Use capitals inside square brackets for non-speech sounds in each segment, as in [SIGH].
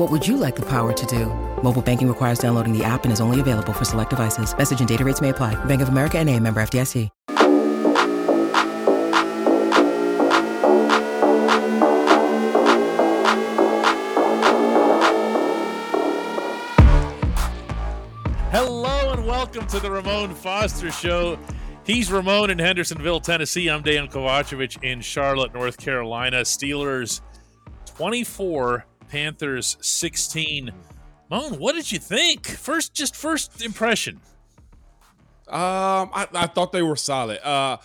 What would you like the power to do? Mobile banking requires downloading the app and is only available for select devices. Message and data rates may apply. Bank of America and a member FDIC. Hello and welcome to the Ramon Foster Show. He's Ramon in Hendersonville, Tennessee. I'm Dejan Kovacevic in Charlotte, North Carolina. Steelers 24, Panthers 16. Moan, what did you think? First, just first impression. Um, I, I thought they were solid. Uh,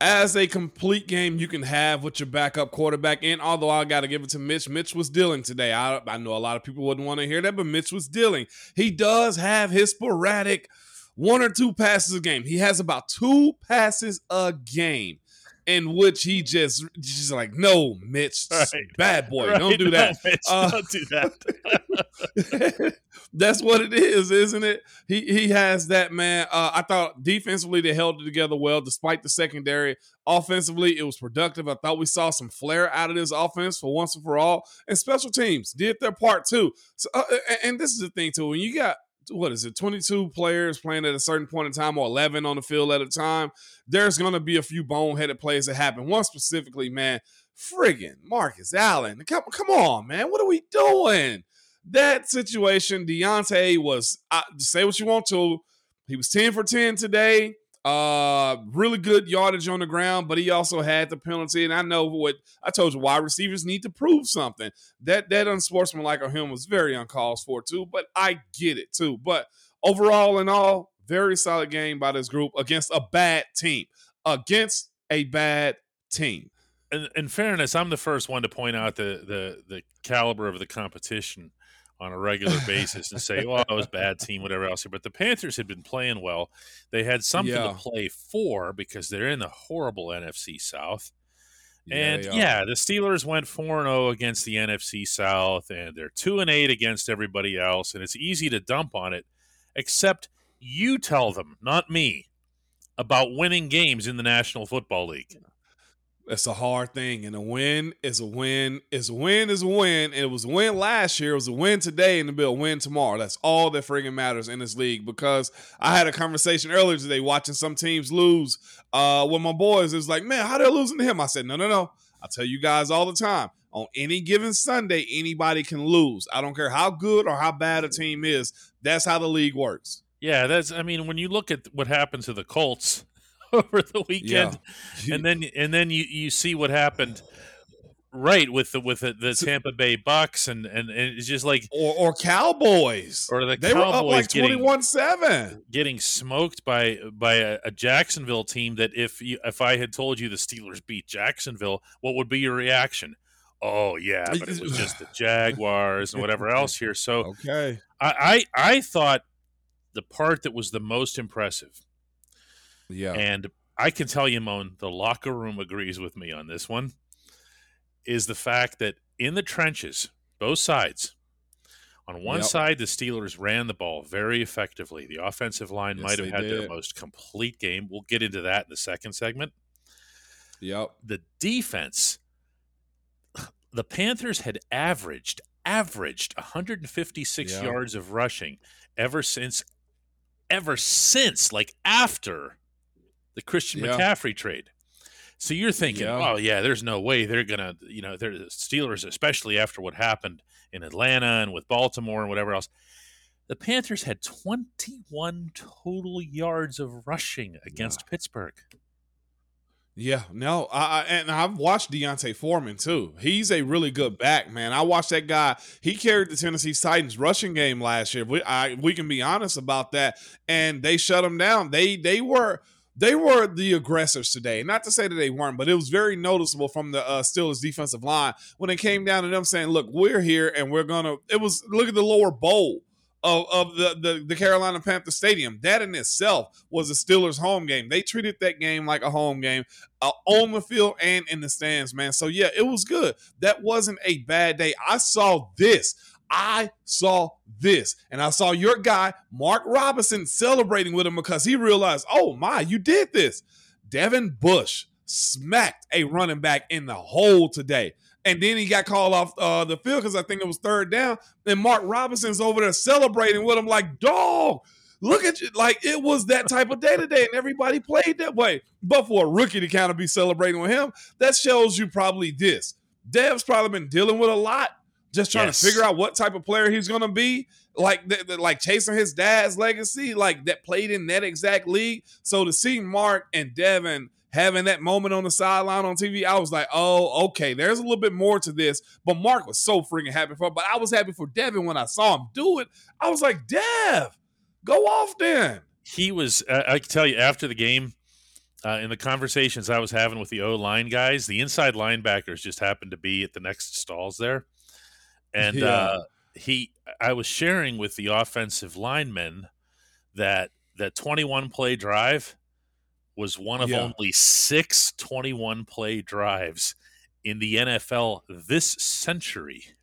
as a complete game you can have with your backup quarterback. And although I got to give it to Mitch, Mitch was dealing today. I, I know a lot of people wouldn't want to hear that, but Mitch was dealing. He does have his sporadic one or two passes a game. He has about two passes a game in which he just just like, no, Mitch, right. bad boy, right. don't do that. No, Mitch, uh, don't do that. [LAUGHS] [LAUGHS] that's what it is, isn't it? He he has that man. Uh, I thought defensively they held it together well, despite the secondary. Offensively, it was productive. I thought we saw some flair out of this offense for once and for all. And special teams did their part too. So, uh, and this is the thing too. When you got what is it 22 players playing at a certain point in time or 11 on the field at a time there's going to be a few boneheaded plays that happen. One specifically man friggin marcus allen. Come, come on man. What are we doing? That situation Diontae was uh, say what you want to he was 10 for 10 today uh, really good yardage on the ground, but he also had the penalty. And I know what I told you, wide receivers need to prove something. That that unsportsmanlike of him was very uncalled for too. But I get it too. But overall, in all, very solid game by this group against a bad team. Against a bad team. In, in fairness, I'm the first one to point out the the the caliber of the competition on a regular basis and say, oh, "Well, it was bad team, whatever else." But the Panthers had been playing well. They had something yeah. to play for because they're in the horrible NFC South. And yeah, the Steelers went 4 and 0 against the NFC South, and they're 2 and 8 against everybody else. And it's easy to dump on it, except you tell them, not me, about winning games in the National Football League. It's a hard thing, and a win is a win. Is a win is a win. And it was a win last year. It was a win today, and it'll be a win tomorrow. That's all that friggin' matters in this league. Because I had a conversation earlier today watching some teams lose. Uh, with my boys, it's like, man, how they're losing to him? I said, no, no, no. I tell you guys all the time. On any given Sunday, anybody can lose. I don't care how good or how bad a team is. That's how the league works. Yeah, that's. I mean, when you look at what happened to the Colts [LAUGHS] over the weekend, yeah. and then and then you you see what happened right with the with the, the Tampa Bay Bucks and, and and it's just like or, or Cowboys or the they Cowboys were up like twenty one seven getting smoked by by a, a, Jacksonville team that if you, if I had told you the Steelers beat Jacksonville, what would be your reaction? Oh yeah, but it was just the [LAUGHS] Jaguars and whatever else here. So okay, I I, I thought the part that was the most impressive yeah. And I can tell you, Moan, the locker room agrees with me on this one. Is the fact that in the trenches, both sides, on one yep. side, the Steelers ran the ball very effectively. The offensive line yes, might have had did. their most complete game. We'll get into that in the second segment. Yep. The defense, [SIGHS] the Panthers had averaged averaged 156 yep. yards of rushing ever since ever since like after the Christian yeah. McCaffrey trade. So you're thinking, yeah. oh yeah, there's no way they're gonna, you know, they're the Steelers, especially after what happened in Atlanta and with Baltimore and whatever else. The Panthers had 21 total yards of rushing against yeah. Pittsburgh. Yeah, no, I, I, and I've watched D'Onta Foreman too. He's a really good back, man. I watched that guy. He carried the Tennessee Titans rushing game last year. We I, we can be honest about that, and they shut him down. They they were they were the aggressors today. Not to say that they weren't, but it was very noticeable from the uh, Steelers defensive line when it came down to them saying, "Look, we're here, and we're gonna." It was look at the lower bowl of, of the, the, the Carolina Panther Stadium. That in itself was a Steelers home game. They treated that game like a home game uh, on the field and in the stands, man. So yeah, it was good. That wasn't a bad day. I saw this. I saw this, and I saw your guy Mark Robinson celebrating with him because he realized, oh my, you did this. Devin Bush smacked a running back in the hole today. And then he got called off uh, the field because I think it was third down. And Mark Robinson's over there celebrating with him, like, dog, look at you. Like, it was that type of day today, and everybody played that way. But for a rookie to kind of be celebrating with him, that shows you probably this. Dev's probably been dealing with a lot, just trying yes. to figure out what type of player he's going to be. Like, th- th- like chasing his dad's legacy, like that played in that exact league. So to see Mark and Devin – having that moment on the sideline on TV, I was like, oh, okay, there's a little bit more to this. But Mark was so freaking happy for But I was happy for Devin when I saw him do it. I was like, Dev, go off then. He was, uh, I can tell you, after the game, uh, in the conversations I was having with the O line guys, the inside linebackers just happened to be at the next stalls there. And yeah. uh, he, I was sharing with the offensive linemen that that 21 play drive was one of yeah. only six 21 play drives in the NFL this century. [LAUGHS]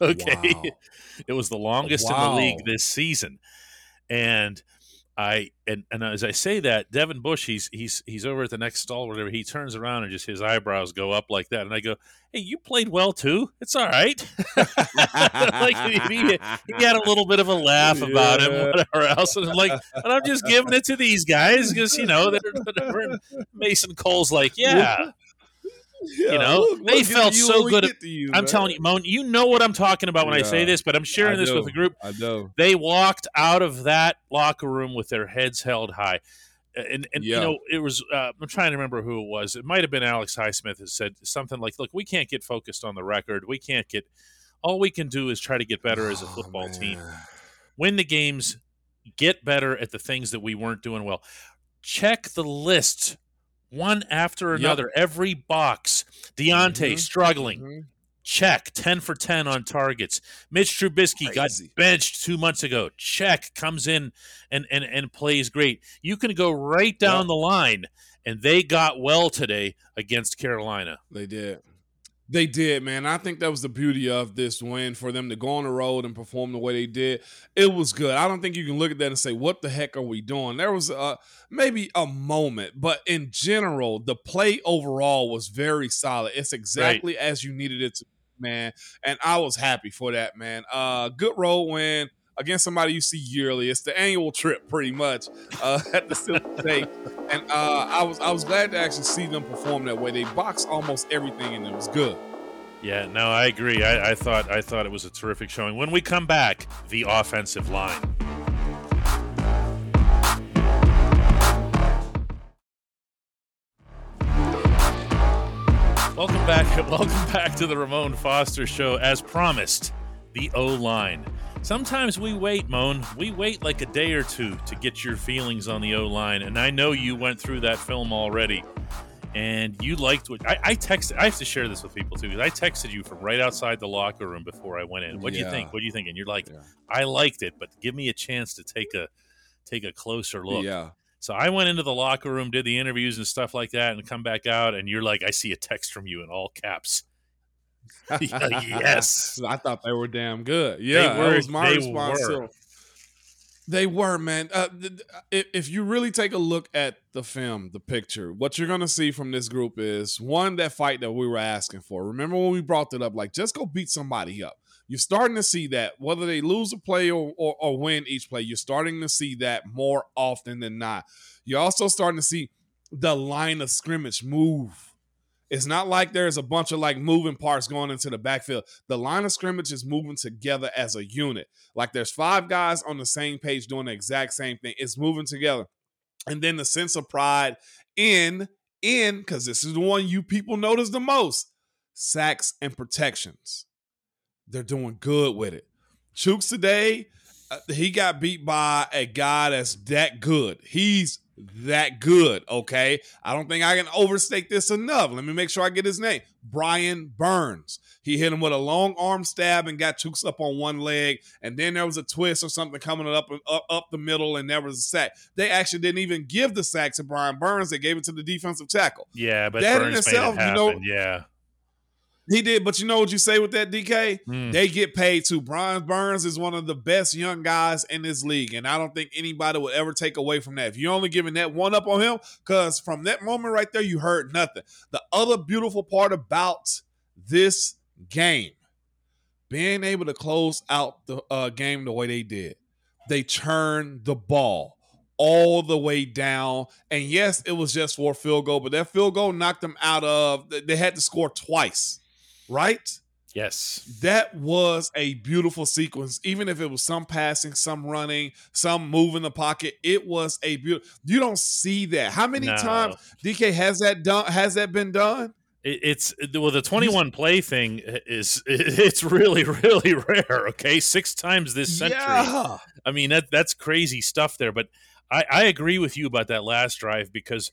Okay. Wow. It was the longest wow. in the league this season. And I and, and as I say that, Devin Bush, he's he's he's over at the next stall, whatever. He turns around and just his eyebrows go up like that, and I go, "Hey, you played well too. It's all right." [LAUGHS] like he, he, had a little bit of a laugh about yeah. it, whatever else, and I'm like, "But I'm just giving it to these guys because you know they're, Mason Cole's like, yeah." Yeah, you know, we'll, they felt so good. You, I'm man. telling you, Moan, you know what I'm talking about when yeah, I say this, but I'm sharing this with the group. I know. They walked out of that locker room with their heads held high. And, and yeah. you know, it was, uh, I'm trying to remember who it was. It might have been Alex Highsmith who said something like, look, we can't get focused on the record. We can't get, all we can do is try to get better as a oh, football team, win the games, get better at the things that we weren't doing well. Check the list one after another. Yep. Every box. Diontae mm-hmm. struggling. Mm-hmm. Check. 10 for 10 on targets. Mitch Trubisky Crazy. got benched two months ago. Check. Comes in and, and, and plays great. You can go right down yep. the line, and they got well today against Carolina. They did. They did, man. I think that was the beauty of this win for them to go on the road and perform the way they did. It was good. I don't think you can look at that and say, "What the heck are we doing?" There was a, maybe a moment, but in general, the play overall was very solid. It's exactly right. as you needed it to, man. And I was happy for that, man. Uh, good road win against somebody you see yearly. It's the annual trip, pretty much, uh, [LAUGHS] at the Silver State. And uh, I was I was glad to actually see them perform that way. They boxed almost everything, and it was good. Yeah, no, I agree. I, I thought I thought it was a terrific showing. When we come back, the offensive line. Welcome back. [LAUGHS] Welcome back to the Ramon Foster Show. As promised, the O line. Sometimes we wait, Moan. We wait like a day or two to get your feelings on the O line. And I know you went through that film already. And you liked what I, I texted. I have to share this with people too because I texted you from right outside the locker room before I went in. What do yeah. you think? What do you think? And you're like, yeah. I liked it, but give me a chance to take a take a closer look. Yeah. So I went into the locker room, did the interviews and stuff like that, and come back out, and you're like, I see a text from you in all caps. [LAUGHS] [LAUGHS] yes, I thought they were damn good. Yeah, they were, that was my response. They were, man. Uh, if you really take a look at the film, the picture, what you're gonna see from this group is one that fight that we were asking for. Remember when we brought it up, like just go beat somebody up. You're starting to see that whether they lose a play or, or, or win each play, you're starting to see that more often than not. You're also starting to see the line of scrimmage move it's not like there's a bunch of like moving parts going into the backfield. The line of scrimmage is moving together as a unit. Like there's five guys on the same page doing the exact same thing. It's moving together. And then the sense of pride in in because this is the one you people notice the most sacks and protections. They're doing good with it. Chuks today, uh, he got beat by a guy that's that good. He's that good, okay? I don't think I can overstate this enough. Let me make sure I get his name. Brian Burns. He hit him with a long arm stab and got Chuks up on one leg, and then there was a twist or something coming up up, up the middle, and there was a sack. They actually didn't even give the sack to Brian Burns; they gave it to the defensive tackle. Yeah, but that Burns in itself, it you know, yeah, he did, but you know what you say with that DK? Mm. They get paid too. Brian Burns is one of the best young guys in this league, and I don't think anybody would ever take away from that. If you're only giving that one up on him, because from that moment right there, you heard nothing. The other beautiful part about this game, being able to close out the uh, game the way they did, they turned the ball all the way down. And yes, it was just for a field goal, but that field goal knocked them out of. They had to score twice right? Yes. That was a beautiful sequence. Even if it was some passing, some running, some moving the pocket, it was a beautiful. You don't see that. How many no. times DK has that done? Has that been done? it's well the 21 play thing is [LAUGHS] it's really really rare okay six times this century yeah. i mean that that's crazy stuff there but i i agree with you about that last drive because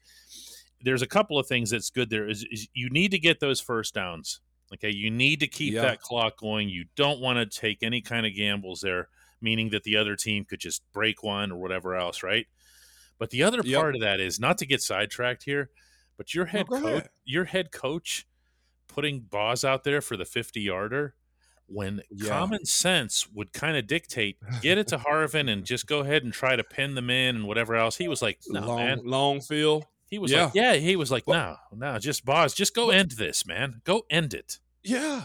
there's a couple of things that's good there is, is you need to get those first downs Okay, you need to keep that clock going. You don't want to take any kind of gambles there, meaning that the other team could just break one or whatever else, right? But the other yep. part of that is not to get sidetracked here, but your head coach, your head coach putting Boz out there for the 50 yarder when yeah. common sense would kind of dictate get it to [LAUGHS] Harvin and just go ahead and try to pin them in and whatever else. He was like, no, long, man. long field. He was yeah. like, yeah, he was like, no, no, just Boz, just go end this, man. Go end it. Yeah.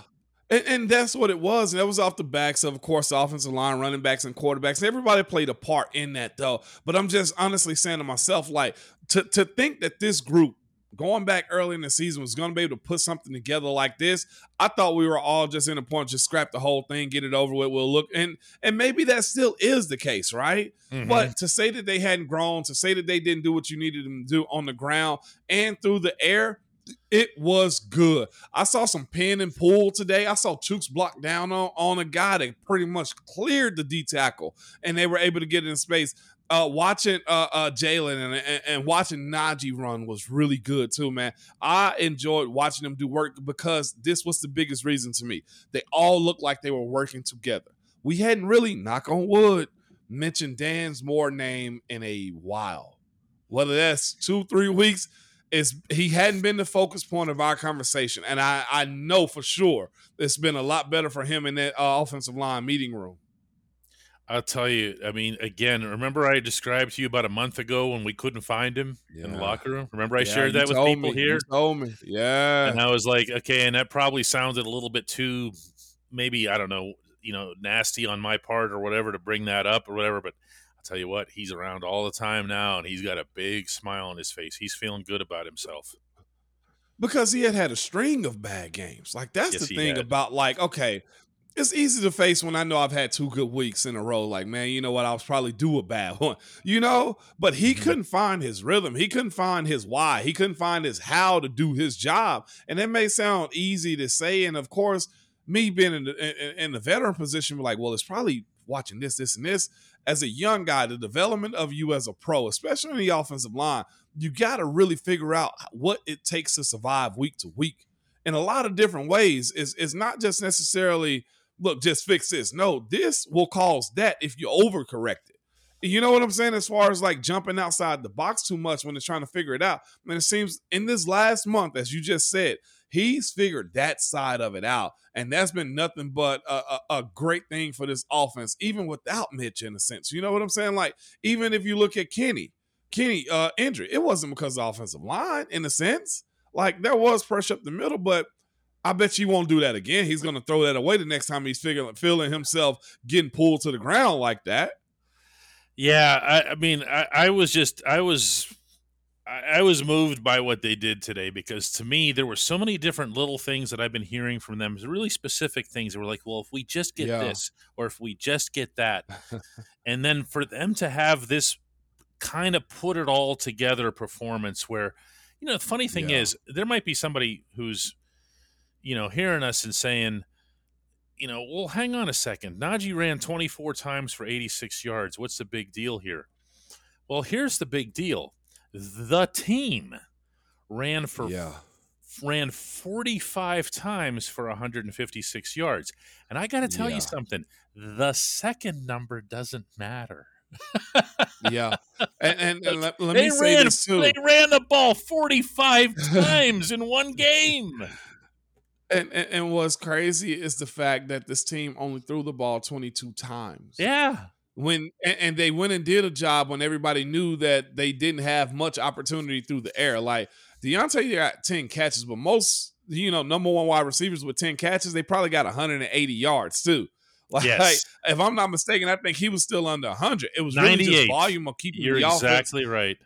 And, and, that's what it was. And that was off the backs of, of course, the offensive line, running backs, and quarterbacks. Everybody played a part in that, though. But I'm just honestly saying to myself, like, to, to think that this group, going back early in the season, was going to be able to put something together like this, I thought we were all just in a point, just scrap the whole thing, get it over with. We'll look. And, and maybe that still is the case, right? Mm-hmm. But to say that they hadn't grown, to say that they didn't do what you needed them to do on the ground and through the air, it was good. I saw some pin and pull today. I saw Chuks block down on, on a guy that pretty much cleared the D tackle, and they were able to get in space. Uh, watching uh, uh, Jaylen and, and, and, watching Najee run was really good too, man. I enjoyed watching them do work because this was the biggest reason to me. They all looked like they were working together. We hadn't really, knock on wood, mentioned Dan's Moore name in a while. Whether that's two, three weeks, is he hadn't been the focus point of our conversation, and I I know for sure it's been a lot better for him in that uh, offensive line meeting room. I'll tell you. I mean, again, remember I described to you about a month ago when we couldn't find him yeah. in the locker room. Remember I yeah, shared that with people me. here. You told me, yeah. And I was like, okay, and that probably sounded a little bit too, maybe I don't know, you know, nasty on my part or whatever to bring that up or whatever, but I'll tell you what, he's around all the time now, and he's got a big smile on his face. He's feeling good about himself because he had had a string of bad games. Like that's yes, the thing about like okay, it's easy to face when I know I've had two good weeks in a row. Like man, you know what? I was probably do a bad one, [LAUGHS] you know. But he mm-hmm. couldn't find his rhythm. He couldn't find his why. He couldn't find his how to do his job. And it may sound easy to say, and of course, me being in the, in, in the veteran position, like, well, it's probably watching this, this, and this as a young guy, the development of you as a pro, especially in the offensive line, you got to really figure out what it takes to survive week to week in a lot of different ways. Is is not just necessarily look, just fix this. No, this will cause that if you overcorrect it. You know what I'm saying? As far as like jumping outside the box too much when they're trying to figure it out. Mean, it seems in this last month, as you just said, he's figured that side of it out. And that's been nothing but a, a, a, great thing for this offense, even without Mitch, in a sense. You know what I'm saying? Like, even if you look at Kenny, Kenny uh, injury, it wasn't because of offensive line, in a sense. Like, there was pressure up the middle, but I bet you won't do that again. He's going to throw that away the next time he's figuring, feeling himself getting pulled to the ground like that. Yeah, I, I mean, I, I was just, I was I, was moved by what they did today because to me there were so many different little things that I've been hearing from them, really specific things that were like, well, if we just get yeah. this or if we just get that, [LAUGHS] and then for them to have this kind of put it all together performance where You know, the funny thing Yeah. is, there might be somebody who's, you know, hearing us and saying, you know, well, hang on a second. Najee ran 24 times for 86 yards. What's the big deal here? Well, here's the big deal. The team ran for yeah. ran 45 times for 156 yards. And I got to tell Yeah. you something. The second number doesn't matter. Yeah. And, and, and let, let they me say ran this too. they ran the ball 45 [LAUGHS] times in one game. And, and and what's crazy is the fact that this team only threw the ball 22 times. Yeah. When and, and they went and did a job when everybody knew that they didn't have much opportunity through the air. Like Diontae got 10 catches, but most, you know, number one wide receivers with 10 catches, they probably got 180 yards too. [LAUGHS] Like, Yes. if I'm not mistaken, I think he was still under 100. It was really 98. just volume of keeping You're the offense. exactly right.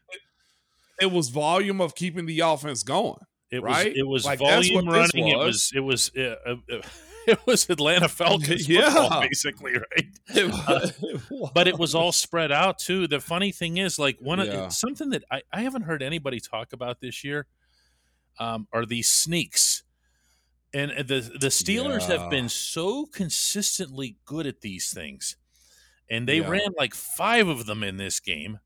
It was volume of keeping the offense going. It Right? was it was Like, volume running. It was it was uh, it was Atlanta [LAUGHS] Falcons Yeah. football, [LAUGHS] basically, right? It Uh, was- [LAUGHS] it was. but it was all spread out too. The funny thing is, like one of Yeah. something that I, I haven't heard anybody talk about this year um, are these sneaks, and uh, the the Steelers Yeah. have been so consistently good at these things, and they ran like five of them in this game.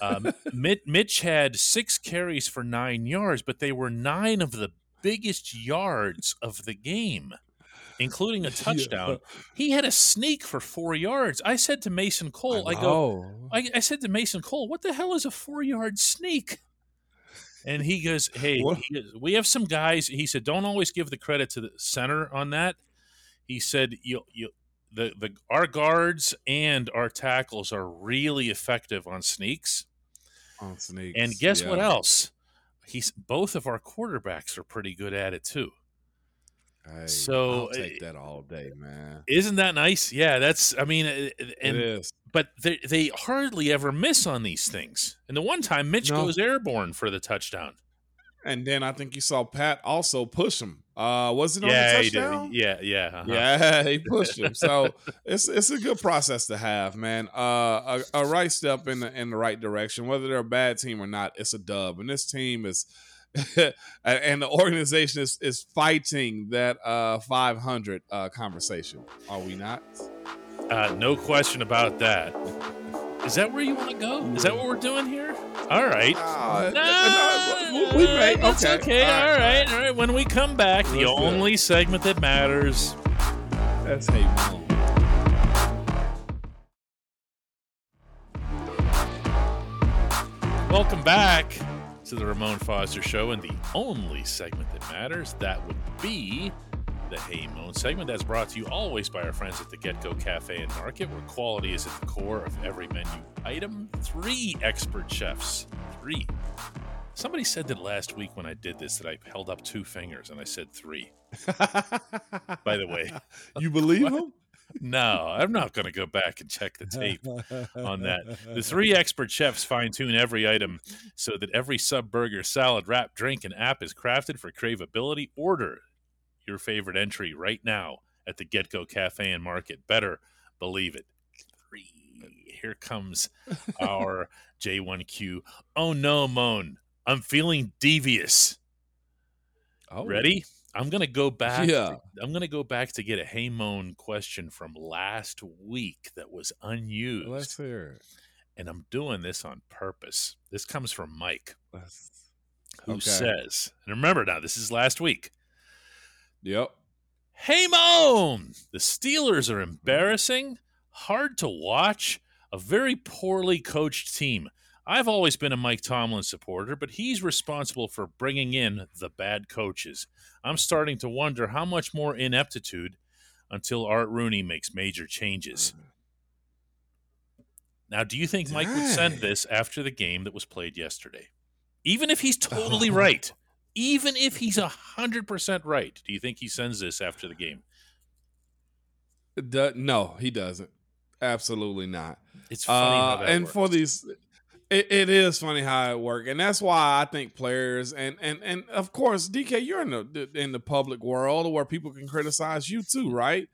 Um, Mitch, Mitch had six carries for nine yards, but they were nine of the biggest yards of the game, including a [LAUGHS] touchdown. He had a sneak for four yards. I said to Mason Cole, I, go. I, I said to Mason Cole, what the hell is a four yard sneak? And he goes, Hey, he goes, we have some guys. He said, Don't always give the credit to the center on that. He said, You, you, the, the, our guards and our tackles are really effective on sneaks. on sneaks. And guess what else? He's both of our quarterbacks are pretty good at it too. Hey, So, I'll take uh, that all day, man. Isn't that nice? Yeah, that's. I mean, uh, and it is. but they they hardly ever miss on these things. And the one time Mitch No. goes airborne for the touchdown. And then I think you saw Pat also push him. Uh, was it on yeah, the touchdown? Yeah, yeah, uh-huh. Yeah, [LAUGHS] he pushed him. So it's it's a good process to have, man. Uh, a, a right step in the in the right direction. Whether they're a bad team or not, it's a dub. And this team is, [LAUGHS] and the organization is is fighting that uh 500 uh conversation. Are we not? Uh, no question about that. Is that where you want to go? Is that what we're doing here? All right. Uh, No, we may. that's Okay, okay. All right, all right. When we come back, the Let's do it. only segment that matters. That's Hey Moan. Welcome back to the Ramon Foster Show and the only segment that matters. That would be the Hey Moan segment. That's brought to you always by our friends at the GetGo Cafe and Market, where quality is at the core of every menu item. Three expert chefs. Three. Somebody said that last week when I did this that I held up two fingers and I said three. By the way, [LAUGHS] you believe [LAUGHS] him? no, I'm not going to go back and check the tape on that. The [LAUGHS] three expert chefs fine tune every item so that every sub burger, salad, wrap, drink, and app is crafted for craveability. Order your favorite entry right now at the GetGo Cafe and Market. Better believe it. Three. Here comes our J1Q. Oh no, Moan. I'm feeling devious. Oh, Ready? I'm gonna go back. Yeah. I'm gonna go back to get a Hey Moan question from last week that was unused Let's hear it. and I'm doing this on purpose. This comes from Mike, Let's, who Okay. says, and remember now, this is last week. yep. Hey, Moan! The Steelers are embarrassing, hard to watch, a very poorly coached team. I've always been a Mike Tomlin supporter, but he's responsible for bringing in the bad coaches. I'm starting to wonder how much more ineptitude until Art Rooney makes major changes. Now, do you think Mike would send this after the game that was played yesterday? Even if he's [LAUGHS] totally right, even if he's 100% right, do you think he sends this after the game? No, he doesn't. Absolutely not. It's funny how Uh, that and works. for these, it, it is funny how it works, and that's why I think players and and and of course, DK, you're in the in the public world where people can criticize you too, right?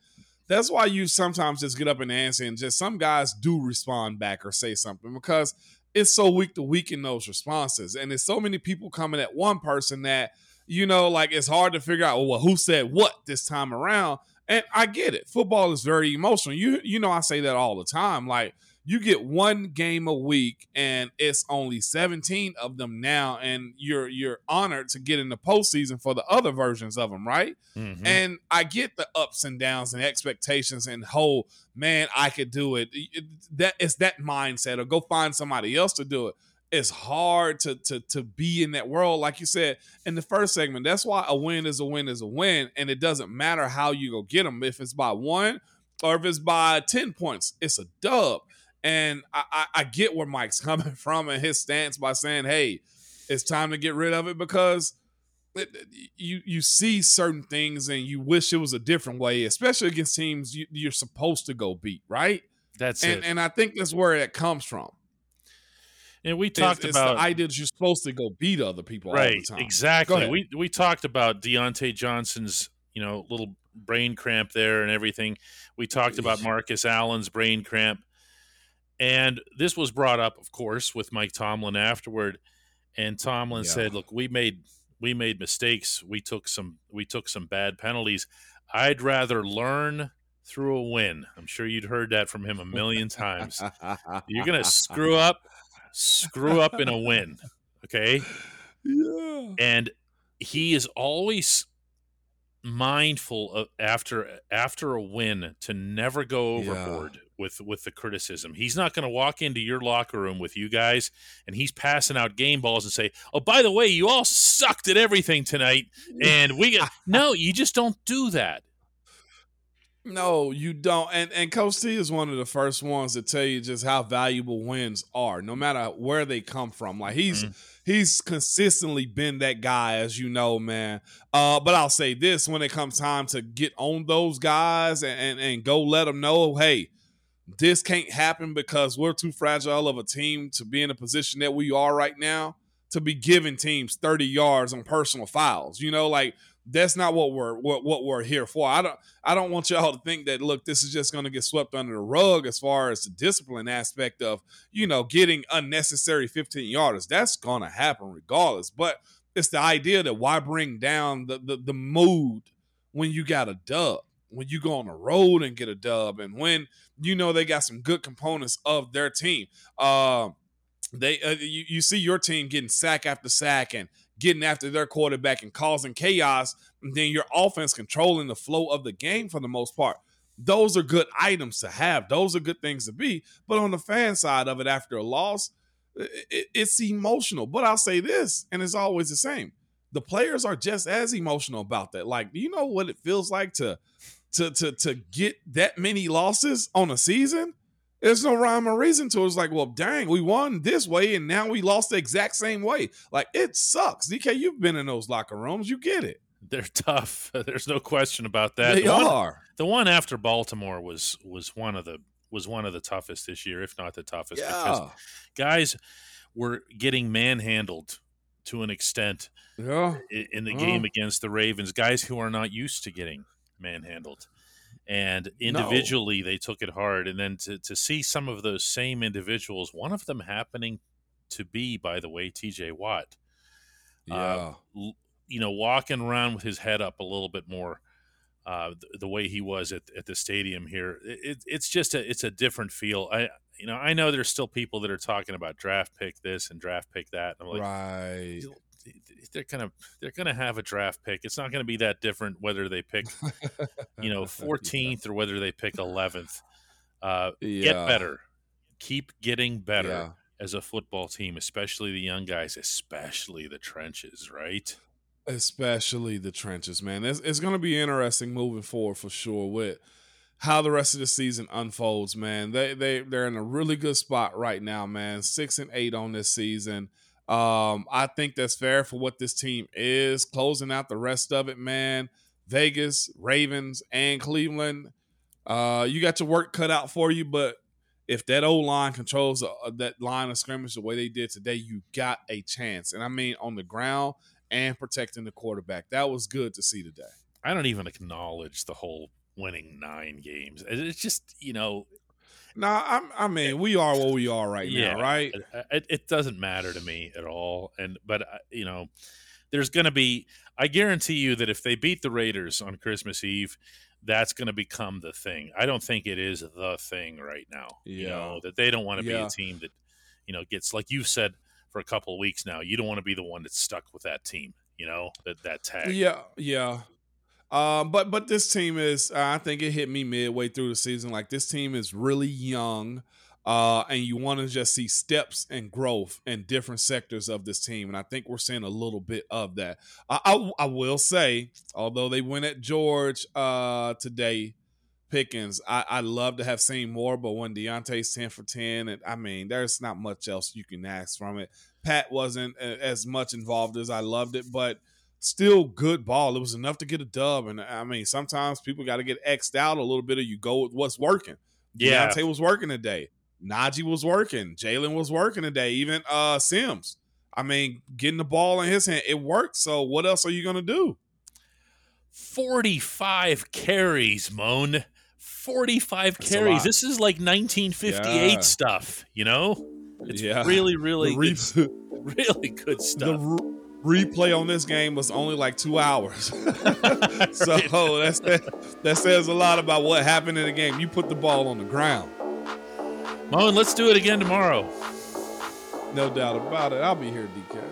That's why you sometimes just get up and answer, and just some guys do respond back or say something because it's so weak to weaken those responses. And there's so many people coming at one person that, you know, like it's hard to figure out, well, who said what this time around. And I get it. Football is very emotional. You you know I say that all the time. Like you get one game a week and it's only 17 of them now and you're you're honored to get in the postseason for the other versions of them right? Mm-hmm. and i get the ups and downs and expectations and whole man i could do it. That it's that mindset or go find somebody else to do it. It's hard to to to be in that world like you said in the first segment. That's why a win is a win is a win and it doesn't matter how you go get them if it's by one or if it's by 10 points it's a dub and I, I, I get where Mike's [LAUGHS] coming from and his stance by saying, "Hey, it's time to get rid of it," because it, you you see certain things and you wish it was a different way, especially against teams you, are supposed to go beat, right? That's and, it. And I think that's where it comes from. And we talked it's, about it's the idea that you're supposed to go beat other people right, all the time. Exactly. We we talked about Diontae Johnson's, you know, little brain cramp there and everything. We talked about Marcus Allen's brain cramp. And this was brought up, of course, with Mike Tomlin afterward. And Tomlin yeah. said, "Look, we made we made mistakes. We took some we took some bad penalties. I'd rather learn through a win. I'm sure you'd heard that from him a million times. You're gonna screw up, screw up in a win, okay? Yeah. And he is always mindful of after after a win to never go overboard. Yeah with with the criticism. He's not going to walk into your locker room with you guys and he's passing out game balls and say, "Oh, by the way, you all sucked at everything tonight." And we get [LAUGHS] No, you just don't do that. No, you don't. And and Coach T is one of the first ones to tell you just how valuable wins are, no matter where they come from. Like he's mm-hmm. he's consistently been that guy, as you know, man. Uh, but I'll say this: when it comes time to get on those guys and, and, and go let them know, hey, this can't happen because we're too fragile of a team to be in a position that we are right now to be giving teams 30 yards on personal fouls. You know, like that's not what we're what, what we're here for. I don't I don't want y'all to think that look, this is just to get swept under the rug as far as the discipline aspect of, you know, getting unnecessary 15 yarders. That's to happen regardless. But it's the idea that why bring down the, the the mood when you got a dub, when you go on the road and get a dub and when you know they got some good components of their team. Uh, they uh, you, you see your team getting sack after sack and getting after their quarterback and causing chaos, and then your offense controlling the flow of the game for the most part. Those are good items to have. Those are good things to be. But on the fan side of it, after a loss, it, it's emotional. But I'll say this, and it's always the same. The players are just as emotional about that. Like, do you know what it feels like to to to to get that many losses on a season, there's no rhyme or reason to it. It's like, well, dang, we won this way and now we lost the exact same way. Like it sucks. DK, you've been in those locker rooms. You get it. They're tough. [LAUGHS] There's no question about that. They the are. One, the one after Baltimore was was one of the was one of the toughest this year, if not the toughest. Yeah. Because guys were getting manhandled to an extent yeah. in the yeah. game against the Ravens. Guys who are not used to getting manhandled. And individually, no. they took it hard. And then to, to see some of those same individuals, one of them happening to be, by the way, TJ Watt. Uh, yeah. Uh, you know, walking around with his head up a little bit more. Uh, the, the, way he was at, at the stadium here, it, it's just a it's a different feel. I you know I know there's still people that are talking about draft pick this and draft pick that. I'm like, right they're gonna they're gonna have a draft pick. It's not gonna be that different whether they pick, you know, 14th [LAUGHS] yeah. or whether they pick 11th. Uh, yeah. Get better, keep getting better yeah. as a football team, especially the young guys, especially the trenches, right? Especially the trenches, man. It's, it's going to be interesting moving forward for sure with how the rest of the season unfolds, man. They they they're in a really good spot right now, man. Six and eight on this season. Um, I think that's fair for what this team is. Closing out the rest of it, man. Vegas, Ravens, and Cleveland. Uh, you got your work cut out for you, but if that old line controls uh, that line of scrimmage the way they did today, you got a chance. And I mean on the ground and protecting the quarterback. That was good to see today. I don't even acknowledge the whole winning nine games. It's just, you know, nah, I'm, I mean, we are where we are right yeah, now, right? It, it doesn't matter to me at all. And but uh, you know, there's going to be. I guarantee you that if they beat the Raiders on Christmas Eve, that's going to become the thing. I don't think it is the thing right now. Yeah. You know that they don't want to be a team that you know gets like you've said for a couple of weeks now. You don't want to be the one that's stuck with that team. You know that that tag. Yeah, yeah. Um, but but this team is. Uh, I think it hit me midway through the season. Like this team is really young, uh, and you want to just see steps and growth in different sectors of this team. And I think we're seeing a little bit of that. I I, I will say, although they went at George uh, today, Pickens, I I love to have seen more. But when Diontae's ten for ten, and I mean, there's not much else you can ask from it. Pat wasn't as much involved as I loved it, but still good ball. It was enough to get a dub. And I mean, sometimes people got to get X'd out a little bit, or you go with what's working. Yeah. Diontae was working today. Najee was working. Jaylen was working today. Even uh Sims. I mean, getting the ball in his hand, it worked. So what else are you gonna do? 45 carries, Moan. 45 That's carries. This is like 1958 Yeah. stuff, you know? It's Yeah. really, really, re- good, [LAUGHS] really good the stuff. re- replay on this game was only like two hours. [LAUGHS] so that's that, that says a lot about what happened in the game. You put the ball on the ground. Moan, let's do it again tomorrow. No doubt about it. I'll be here, DK.